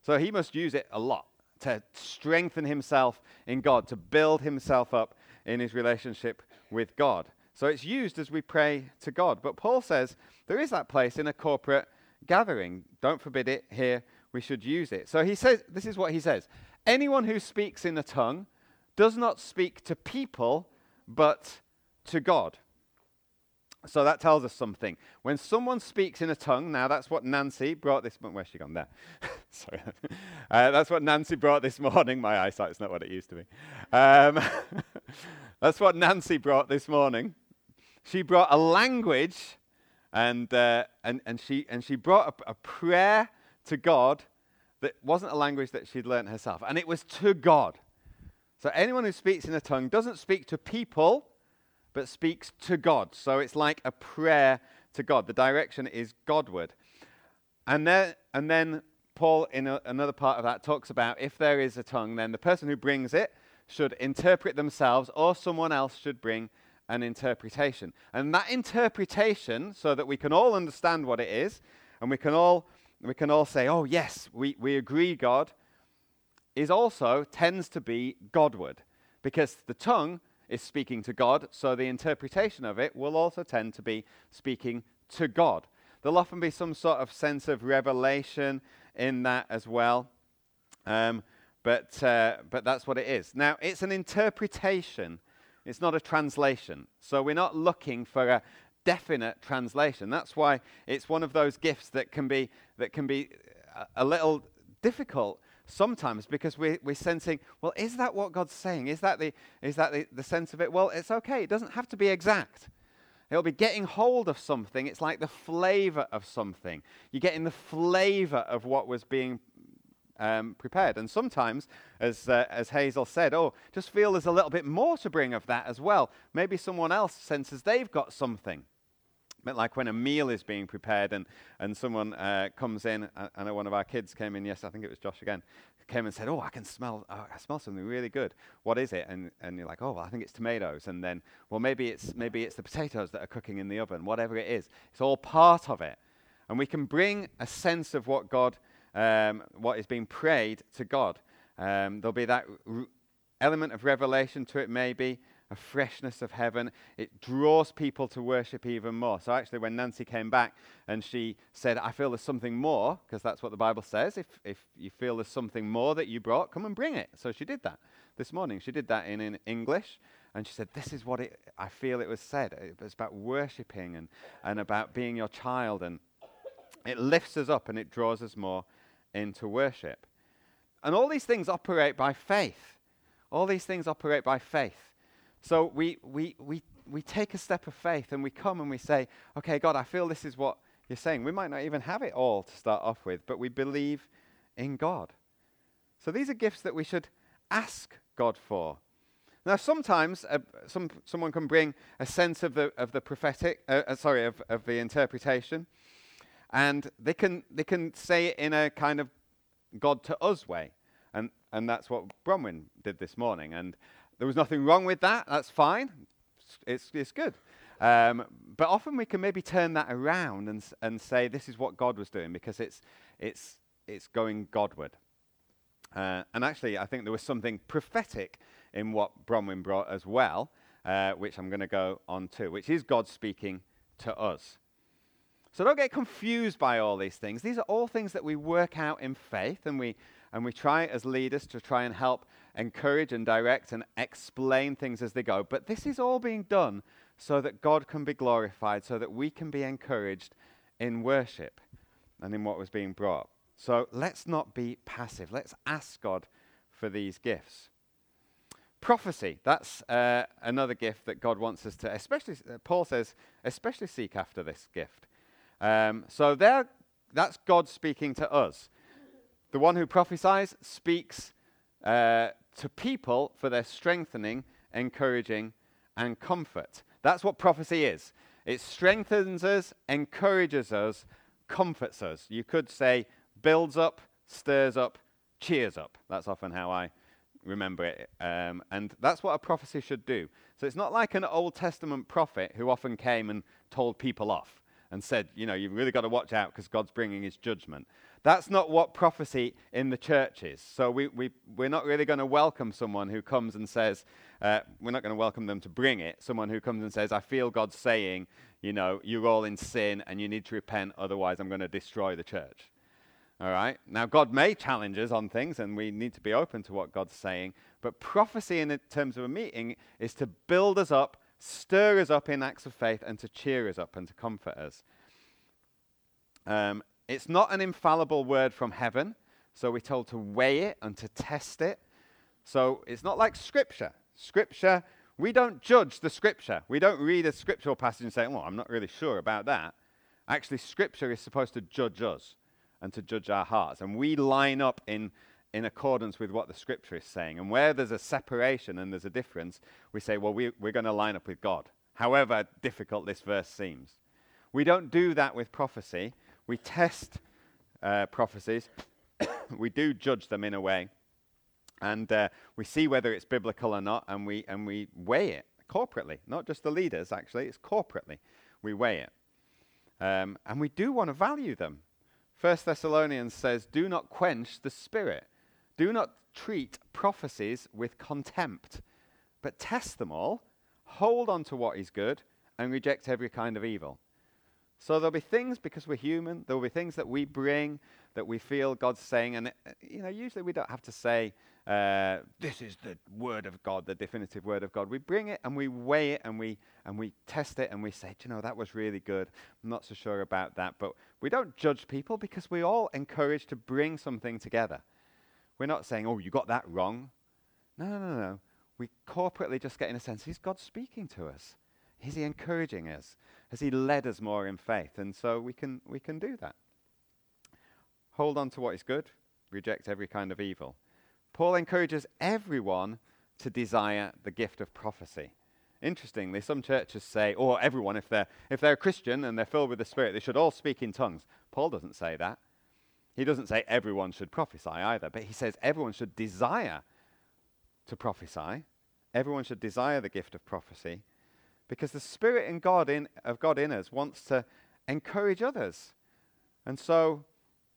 So he must use it a lot to strengthen himself in God, to build himself up in his relationship with God. So it's used as we pray to God. But Paul says there is that place in a corporate gathering. Don't forbid it here we should use it. So he says, this is what he says Anyone who speaks in a tongue does not speak to people, but to God. So that tells us something. When someone speaks in a tongue, now that's what Nancy brought this. morning. Where's she gone? There. *laughs* Sorry. Uh, that's what Nancy brought this morning. My eyesight's not what it used to be. Um, *laughs* that's what Nancy brought this morning. She brought a language, and uh, and and she and she brought a, a prayer to God that wasn't a language that she'd learned herself, and it was to God. So anyone who speaks in a tongue doesn't speak to people, but speaks to God. So it's like a prayer to God. The direction is Godward. And then, and then Paul, in a, another part of that, talks about if there is a tongue, then the person who brings it should interpret themselves, or someone else should bring an interpretation. And that interpretation, so that we can all understand what it is, and we can all we can all say, oh, yes, we, we agree, God, is also tends to be Godward because the tongue is speaking to God, so the interpretation of it will also tend to be speaking to God. There'll often be some sort of sense of revelation in that as well. Um, but, uh, but that's what it is. Now, it's an interpretation, it's not a translation. So we're not looking for a, definite translation. That's why it's one of those gifts that can be, that can be a, a little difficult sometimes because we're, we're sensing, well, is that what God's saying? Is that, the, is that the, the sense of it? Well, it's okay. It doesn't have to be exact. It'll be getting hold of something. It's like the flavor of something. You're getting the flavor of what was being um, prepared. And sometimes, as, uh, as Hazel said, oh, just feel there's a little bit more to bring of that as well. Maybe someone else senses they've got something like when a meal is being prepared and, and someone uh, comes in. I, I, know one of our kids came in, yes, I think it was Josh again, came and said, Oh, I can smell, oh, I smell something really good. What is it? And, and you're like, Oh, well, I think it's tomatoes. And then, well, maybe it's, maybe it's the potatoes that are cooking in the oven, whatever it is. It's all part of it. And we can bring a sense of what God, um, what is being prayed to God. Um, there'll be that r- element of revelation to it, maybe a freshness of heaven. It draws people to worship even more. So, actually, when Nancy came back and she said, I feel there's something more, because that's what the Bible says. If, if you feel there's something more that you brought, come and bring it. So, she did that this morning. She did that in, in English. And she said, This is what it, I feel it was said. It was about worshipping and, and about being your child. And it lifts us up and it draws us more into worship. And all these things operate by faith. All these things operate by faith. So we, we, we, we take a step of faith and we come and we say, okay, God, I feel this is what you're saying. We might not even have it all to start off with, but we believe in God. So these are gifts that we should ask God for. Now, sometimes uh, some, someone can bring a sense of the, of the prophetic, uh, uh, sorry, of, of the interpretation, and they can, they can say it in a kind of God to us way. And, and that's what Bronwyn did this morning. And there was nothing wrong with that. That's fine. It's, it's good. Um, but often we can maybe turn that around and, and say this is what God was doing because it's, it's, it's going Godward. Uh, and actually, I think there was something prophetic in what Bronwyn brought as well, uh, which I'm going to go on to, which is God speaking to us. So don't get confused by all these things. These are all things that we work out in faith, and we, and we try as leaders to try and help encourage and direct and explain things as they go. But this is all being done so that God can be glorified, so that we can be encouraged in worship and in what was being brought. So let's not be passive. Let's ask God for these gifts. Prophecy, that's uh, another gift that God wants us to, especially, uh, Paul says, especially seek after this gift. Um, so there, that's God speaking to us. The one who prophesies speaks uh, to people for their strengthening, encouraging, and comfort. That's what prophecy is. It strengthens us, encourages us, comforts us. You could say builds up, stirs up, cheers up. That's often how I remember it. Um, and that's what a prophecy should do. So it's not like an Old Testament prophet who often came and told people off and said, you know, you've really got to watch out because God's bringing his judgment. That's not what prophecy in the church is. So we, we, we're not really going to welcome someone who comes and says, uh, we're not going to welcome them to bring it. Someone who comes and says, I feel God saying, you know, you're all in sin and you need to repent, otherwise I'm going to destroy the church. All right? Now, God may challenge us on things, and we need to be open to what God's saying. But prophecy, in terms of a meeting, is to build us up, stir us up in acts of faith, and to cheer us up and to comfort us. Um, it's not an infallible word from heaven, so we're told to weigh it and to test it. So it's not like Scripture. Scripture, we don't judge the Scripture. We don't read a scriptural passage and say, well, I'm not really sure about that. Actually, Scripture is supposed to judge us and to judge our hearts. And we line up in, in accordance with what the Scripture is saying. And where there's a separation and there's a difference, we say, well, we, we're going to line up with God, however difficult this verse seems. We don't do that with prophecy. We test uh, prophecies, *coughs* we do judge them in a way. And uh, we see whether it's biblical or not, and we, and we weigh it corporately, not just the leaders, actually, it's corporately. We weigh it. Um, and we do want to value them. First Thessalonians says, Do not quench the spirit. Do not treat prophecies with contempt, but test them all, hold on to what is good, and reject every kind of evil. So there'll be things because we're human, there'll be things that we bring that we feel God's saying, and uh, you know, usually we don't have to say, uh, "This is the word of God, the definitive word of God." We bring it and we weigh it and we and we test it and we say, you know that was really good? I'm not so sure about that." But we don't judge people because we're all encouraged to bring something together. We're not saying, "Oh, you got that wrong." No, no, no, no. We corporately just get in a sense, is God speaking to us? Is He encouraging us? Has He led us more in faith? And so we can we can do that. Hold on to what is good, reject every kind of evil. Paul encourages everyone to desire the gift of prophecy. Interestingly, some churches say, or everyone, if they're, if they're a Christian and they're filled with the Spirit, they should all speak in tongues. Paul doesn't say that. He doesn't say everyone should prophesy either, but he says everyone should desire to prophesy. Everyone should desire the gift of prophecy because the Spirit in God in, of God in us wants to encourage others. And so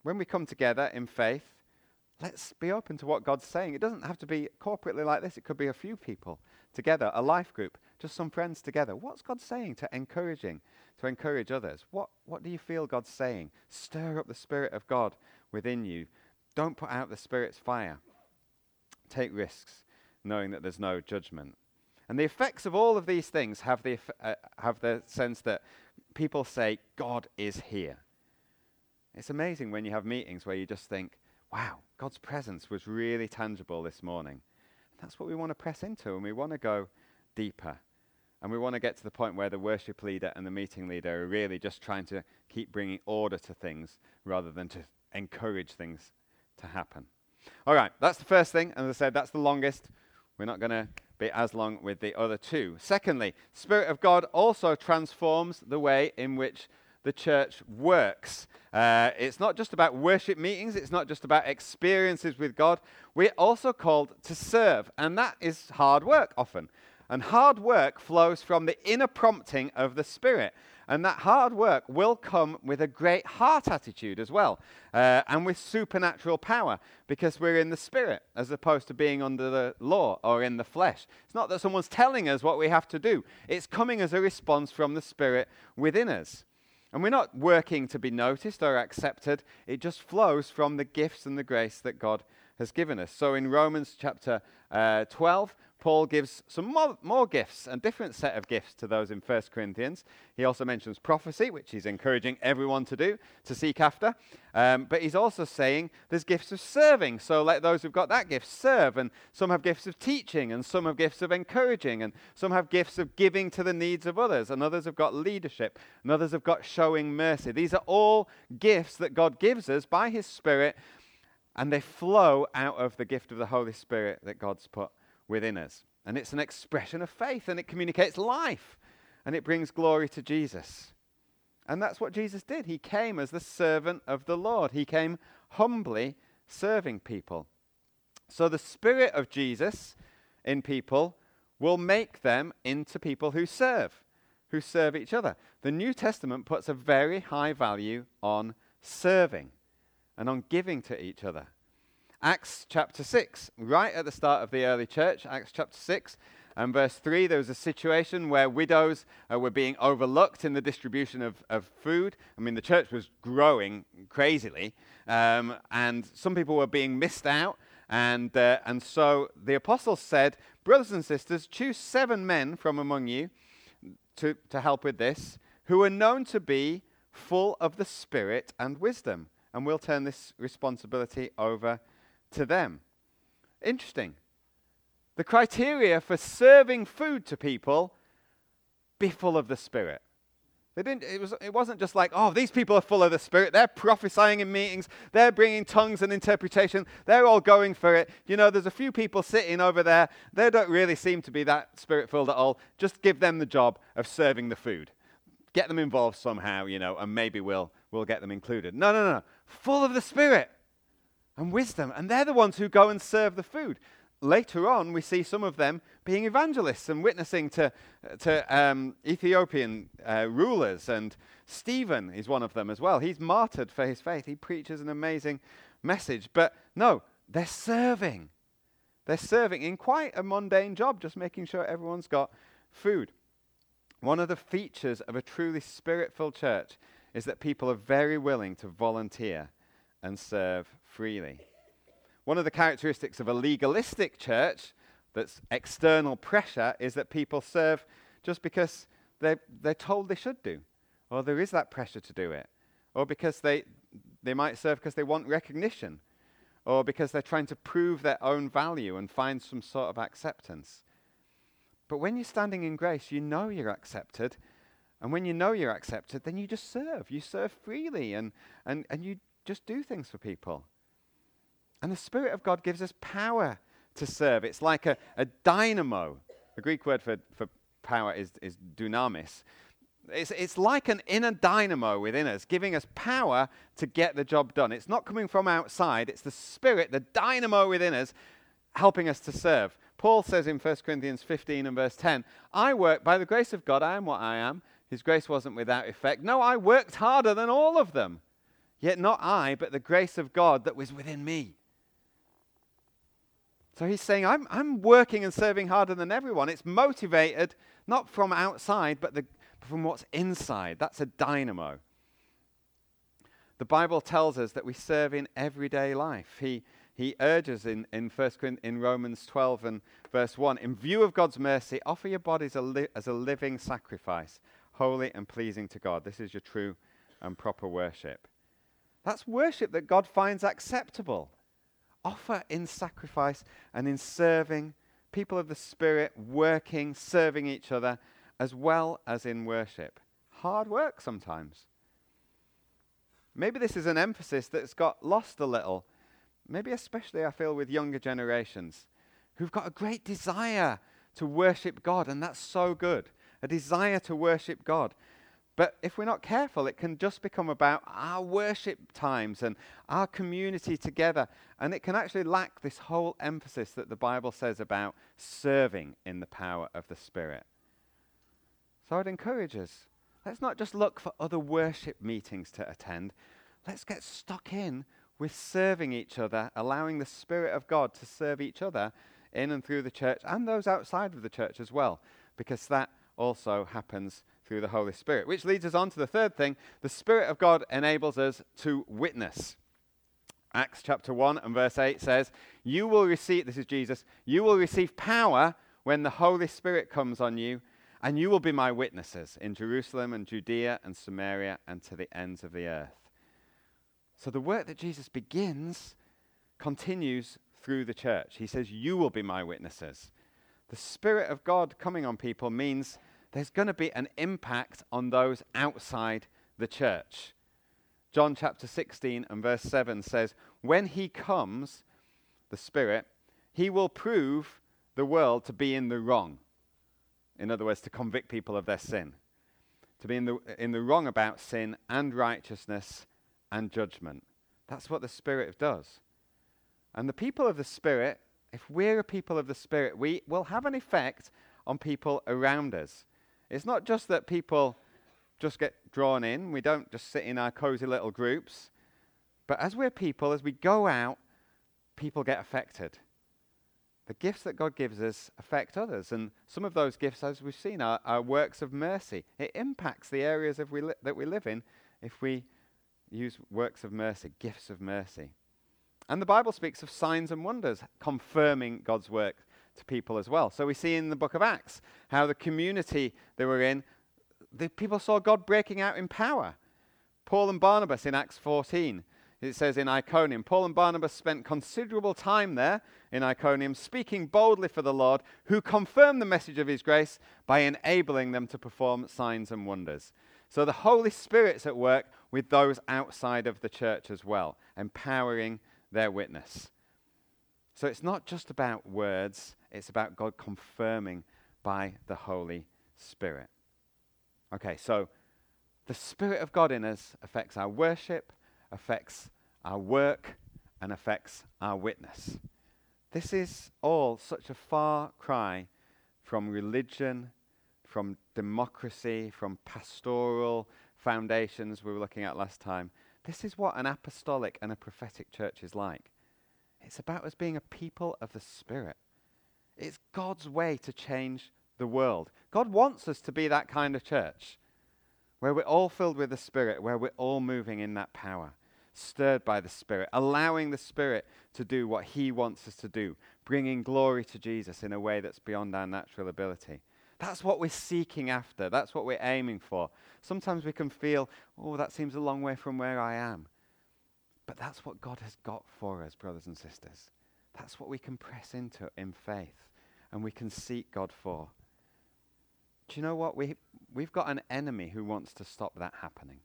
when we come together in faith, let's be open to what God's saying. It doesn't have to be corporately like this, it could be a few people together, a life group, just some friends together. What's God saying to encouraging, to encourage others? What, what do you feel God's saying? Stir up the Spirit of God within you. Don't put out the Spirit's fire. Take risks, knowing that there's no judgment. And the effects of all of these things have the, uh, have the sense that people say, God is here. It's amazing when you have meetings where you just think, wow, God's presence was really tangible this morning. That's what we want to press into, and we want to go deeper. And we want to get to the point where the worship leader and the meeting leader are really just trying to keep bringing order to things rather than to encourage things to happen. All right, that's the first thing. And as I said, that's the longest. We're not going to be as long with the other two. Secondly, Spirit of God also transforms the way in which the church works. Uh, it's not just about worship meetings, it's not just about experiences with God. We're also called to serve, and that is hard work often. And hard work flows from the inner prompting of the Spirit. And that hard work will come with a great heart attitude as well, uh, and with supernatural power, because we're in the Spirit as opposed to being under the law or in the flesh. It's not that someone's telling us what we have to do, it's coming as a response from the Spirit within us. And we're not working to be noticed or accepted, it just flows from the gifts and the grace that God has given us. So in Romans chapter uh, 12, Paul gives some more, more, gifts, a different set of gifts to those in 1 Corinthians. He also mentions prophecy, which he's encouraging everyone to do, to seek after. Um, but he's also saying there's gifts of serving. So let those who've got that gift serve. And some have gifts of teaching, and some have gifts of encouraging, and some have gifts of giving to the needs of others, and others have got leadership, and others have got showing mercy. These are all gifts that God gives us by his Spirit, and they flow out of the gift of the Holy Spirit that God's put within us. And it's an expression of faith and it communicates life and it brings glory to Jesus. And that's what Jesus did. He came as the servant of the Lord, he came humbly serving people. So the Spirit of Jesus in people will make them into people who serve, who serve each other. The New Testament puts a very high value on serving and on giving to each other. Acts chapter 6, right at the start of the early church, Acts chapter 6 and verse 3, there was a situation where widows uh, were being overlooked in the distribution of, of food. I mean, the church was growing crazily, um, and some people were being missed out. And, uh, and so the apostles said, Brothers and sisters, choose seven men from among you to, to help with this, who are known to be full of the Spirit and wisdom. And we'll turn this responsibility over to them. Interesting. The criteria for serving food to people be full of the Spirit. They didn't, it, was, it wasn't just like, oh, these people are full of the Spirit. They're prophesying in meetings. They're bringing tongues and interpretation. They're all going for it. You know, there's a few people sitting over there. They don't really seem to be that Spirit filled at all. Just give them the job of serving the food. Get them involved somehow, you know, and maybe we'll, we'll get them included. No, no, no. Full of the Spirit and wisdom. And they're the ones who go and serve the food. Later on, we see some of them being evangelists and witnessing to, to um, Ethiopian uh, rulers. And Stephen is one of them as well. He's martyred for his faith. He preaches an amazing message. But no, they're serving. They're serving in quite a mundane job, just making sure everyone's got food. One of the features of a truly spirit filled church is that people are very willing to volunteer and serve freely. One of the characteristics of a legalistic church that's external pressure is that people serve just because they're, they're told they should do, or there is that pressure to do it, or because they, they might serve because they want recognition, or because they're trying to prove their own value and find some sort of acceptance. But when you're standing in grace, you know you're accepted. And when you know you're accepted, then you just serve. You serve freely and, and, and you just do things for people. And the Spirit of God gives us power to serve. It's like a, a dynamo. The Greek word for, for power is, is dunamis. It's, it's like an inner dynamo within us, giving us power to get the job done. It's not coming from outside, it's the Spirit, the dynamo within us, helping us to serve. Paul says in 1 Corinthians 15 and verse 10, I work by the grace of God, I am what I am. His grace wasn't without effect. No, I worked harder than all of them. Yet not I, but the grace of God that was within me. So he's saying, I'm, I'm working and serving harder than everyone. It's motivated not from outside, but the, from what's inside. That's a dynamo. The Bible tells us that we serve in everyday life. He, he urges in, in, First in Romans 12 and verse 1 In view of God's mercy, offer your bodies a li- as a living sacrifice, holy and pleasing to God. This is your true and proper worship. That's worship that God finds acceptable. Offer in sacrifice and in serving, people of the Spirit working, serving each other, as well as in worship. Hard work sometimes. Maybe this is an emphasis that's got lost a little. Maybe especially I feel with younger generations who've got a great desire to worship God, and that's so good. A desire to worship God. But if we're not careful, it can just become about our worship times and our community together. And it can actually lack this whole emphasis that the Bible says about serving in the power of the Spirit. So I'd encourage us let's not just look for other worship meetings to attend. Let's get stuck in with serving each other, allowing the Spirit of God to serve each other in and through the church and those outside of the church as well, because that also happens through the Holy Spirit. Which leads us on to the third thing the Spirit of God enables us to witness. Acts chapter 1 and verse 8 says, You will receive, this is Jesus, you will receive power when the Holy Spirit comes on you, and you will be my witnesses in Jerusalem and Judea and Samaria and to the ends of the earth. So the work that Jesus begins continues through the church. He says, You will be my witnesses. The Spirit of God coming on people means there's going to be an impact on those outside the church. John chapter 16 and verse 7 says, When he comes, the Spirit, he will prove the world to be in the wrong. In other words, to convict people of their sin. To be in the, in the wrong about sin and righteousness and judgment. That's what the Spirit does. And the people of the Spirit, if we're a people of the Spirit, we will have an effect on people around us. It's not just that people just get drawn in, we don't just sit in our cozy little groups. But as we're people, as we go out, people get affected. The gifts that God gives us affect others. And some of those gifts, as we've seen, are, are works of mercy. It impacts the areas we li- that we live in if we use works of mercy, gifts of mercy. And the Bible speaks of signs and wonders confirming God's work to people as well. So we see in the book of Acts how the community they were in, the people saw God breaking out in power. Paul and Barnabas in Acts 14, it says in Iconium, Paul and Barnabas spent considerable time there in Iconium speaking boldly for the Lord, who confirmed the message of his grace by enabling them to perform signs and wonders. So the Holy Spirit's at work with those outside of the church as well, empowering their witness. So it's not just about words, it's about God confirming by the Holy Spirit. Okay, so the Spirit of God in us affects our worship, affects our work, and affects our witness. This is all such a far cry from religion, from democracy, from pastoral foundations we were looking at last time. This is what an apostolic and a prophetic church is like. It's about us being a people of the Spirit. It's God's way to change the world. God wants us to be that kind of church where we're all filled with the Spirit, where we're all moving in that power, stirred by the Spirit, allowing the Spirit to do what He wants us to do, bringing glory to Jesus in a way that's beyond our natural ability. That's what we're seeking after. That's what we're aiming for. Sometimes we can feel, oh, that seems a long way from where I am. But that's what God has got for us, brothers and sisters. That's what we can press into in faith and we can seek God for. Do you know what? We, we've got an enemy who wants to stop that happening.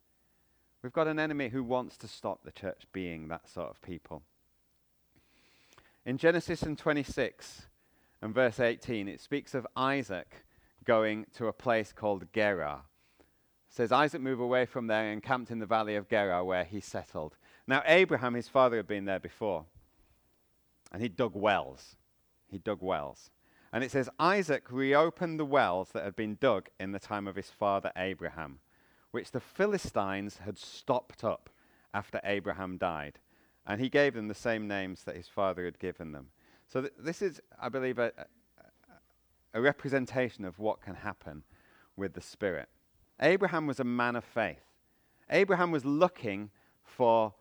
We've got an enemy who wants to stop the church being that sort of people. In Genesis and 26 and verse 18, it speaks of Isaac going to a place called Gerar. It says Isaac moved away from there and camped in the valley of Gerar where he settled. Now, Abraham, his father, had been there before, and he dug wells. He dug wells. And it says Isaac reopened the wells that had been dug in the time of his father Abraham, which the Philistines had stopped up after Abraham died. And he gave them the same names that his father had given them. So th- this is, I believe, a, a, a representation of what can happen with the Spirit. Abraham was a man of faith. Abraham was looking for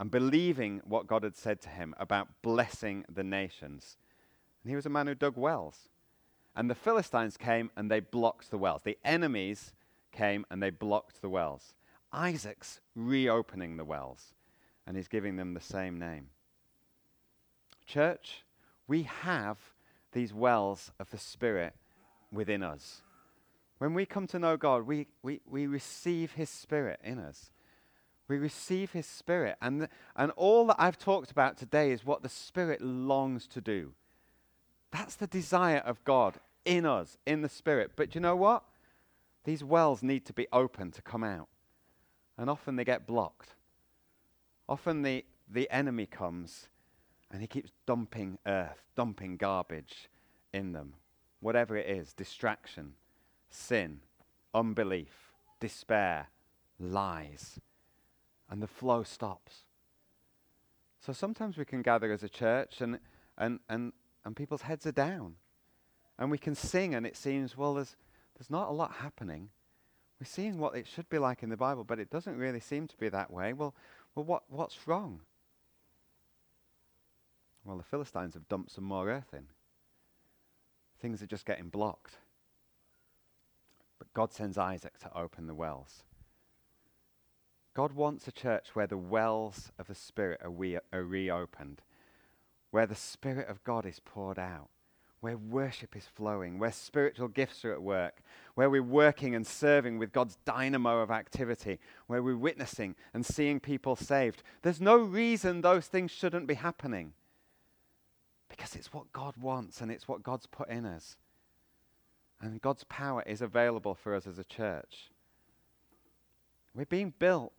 and believing what God had said to him about blessing the nations. And he was a man who dug wells. And the Philistines came and they blocked the wells. The enemies came and they blocked the wells. Isaac's reopening the wells, and he's giving them the same name. Church, we have these wells of the Spirit within us. When we come to know God, we, we, we receive His Spirit in us. We receive His Spirit. And, the, and all that I've talked about today is what the Spirit longs to do. That's the desire of God in us, in the Spirit. But you know what? These wells need to be open to come out. And often they get blocked. Often the, the enemy comes and he keeps dumping earth, dumping garbage in them. Whatever it is distraction, sin, unbelief, despair, lies. And the flow stops. So sometimes we can gather as a church and, and, and, and people's heads are down. And we can sing, and it seems, well, there's, there's not a lot happening. We're seeing what it should be like in the Bible, but it doesn't really seem to be that way. Well, well what, what's wrong? Well, the Philistines have dumped some more earth in. Things are just getting blocked. But God sends Isaac to open the wells. God wants a church where the wells of the Spirit are, we- are reopened, where the Spirit of God is poured out, where worship is flowing, where spiritual gifts are at work, where we're working and serving with God's dynamo of activity, where we're witnessing and seeing people saved. There's no reason those things shouldn't be happening because it's what God wants and it's what God's put in us. And God's power is available for us as a church. We're being built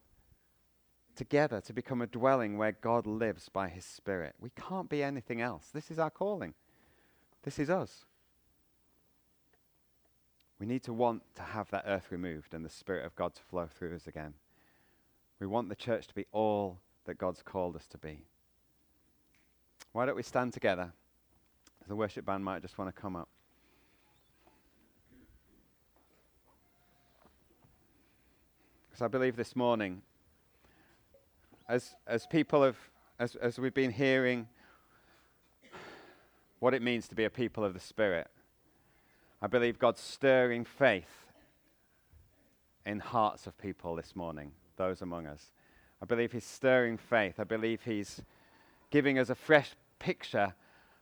together to become a dwelling where God lives by his Spirit. We can't be anything else. This is our calling. This is us. We need to want to have that earth removed and the Spirit of God to flow through us again. We want the church to be all that God's called us to be. Why don't we stand together? The worship band might just want to come up. Because I believe this morning, as, as people have, as, as we've been hearing what it means to be a people of the Spirit, I believe God's stirring faith in hearts of people this morning, those among us. I believe He's stirring faith. I believe He's giving us a fresh picture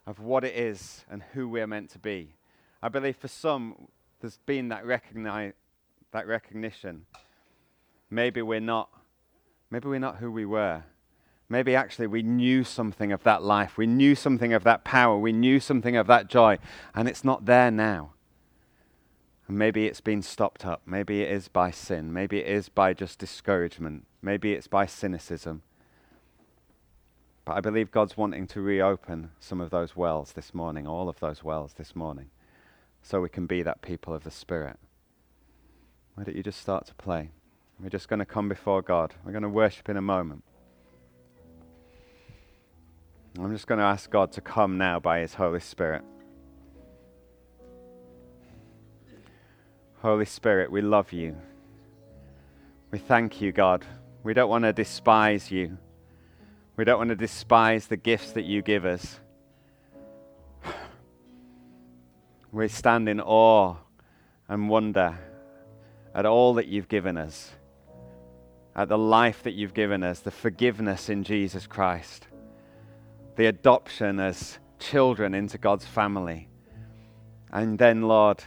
of what it is and who we're meant to be. I believe for some, there's been that, recogni- that recognition. Maybe we're not. Maybe we're not who we were. Maybe actually we knew something of that life. We knew something of that power. We knew something of that joy. And it's not there now. And maybe it's been stopped up. Maybe it is by sin. Maybe it is by just discouragement. Maybe it's by cynicism. But I believe God's wanting to reopen some of those wells this morning, all of those wells this morning, so we can be that people of the Spirit. Why don't you just start to play? We're just going to come before God. We're going to worship in a moment. I'm just going to ask God to come now by His Holy Spirit. Holy Spirit, we love you. We thank you, God. We don't want to despise you. We don't want to despise the gifts that you give us. We stand in awe and wonder at all that you've given us, at the life that you've given us, the forgiveness in Jesus Christ, the adoption as children into God's family. And then, Lord,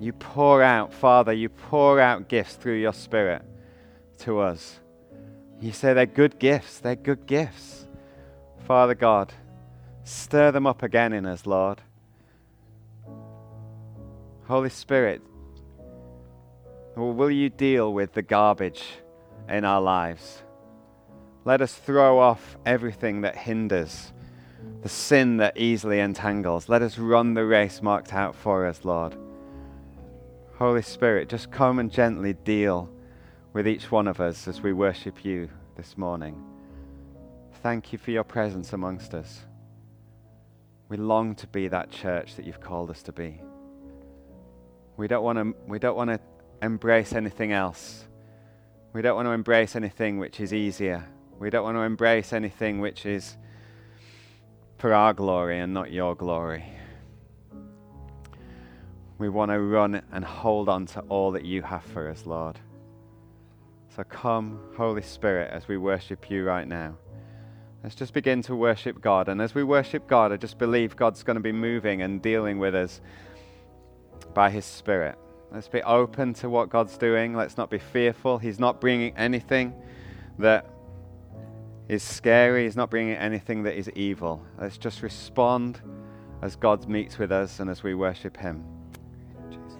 you pour out, Father, you pour out gifts through your Spirit to us. You say they're good gifts. They're good gifts. Father God, stir them up again in us, Lord. Holy Spirit, will you deal with the garbage in our lives? Let us throw off everything that hinders, the sin that easily entangles. Let us run the race marked out for us, Lord. Holy Spirit, just come and gently deal with each one of us as we worship you this morning. Thank you for your presence amongst us. We long to be that church that you've called us to be. We don't want to, we don't want to embrace anything else. We don't want to embrace anything which is easier. We don't want to embrace anything which is for our glory and not your glory. We want to run and hold on to all that you have for us, Lord. So come, Holy Spirit, as we worship you right now. Let's just begin to worship God. And as we worship God, I just believe God's going to be moving and dealing with us by His Spirit. Let's be open to what God's doing. Let's not be fearful. He's not bringing anything that is scary. He's not bringing anything that is evil. Let's just respond as God meets with us and as we worship Him.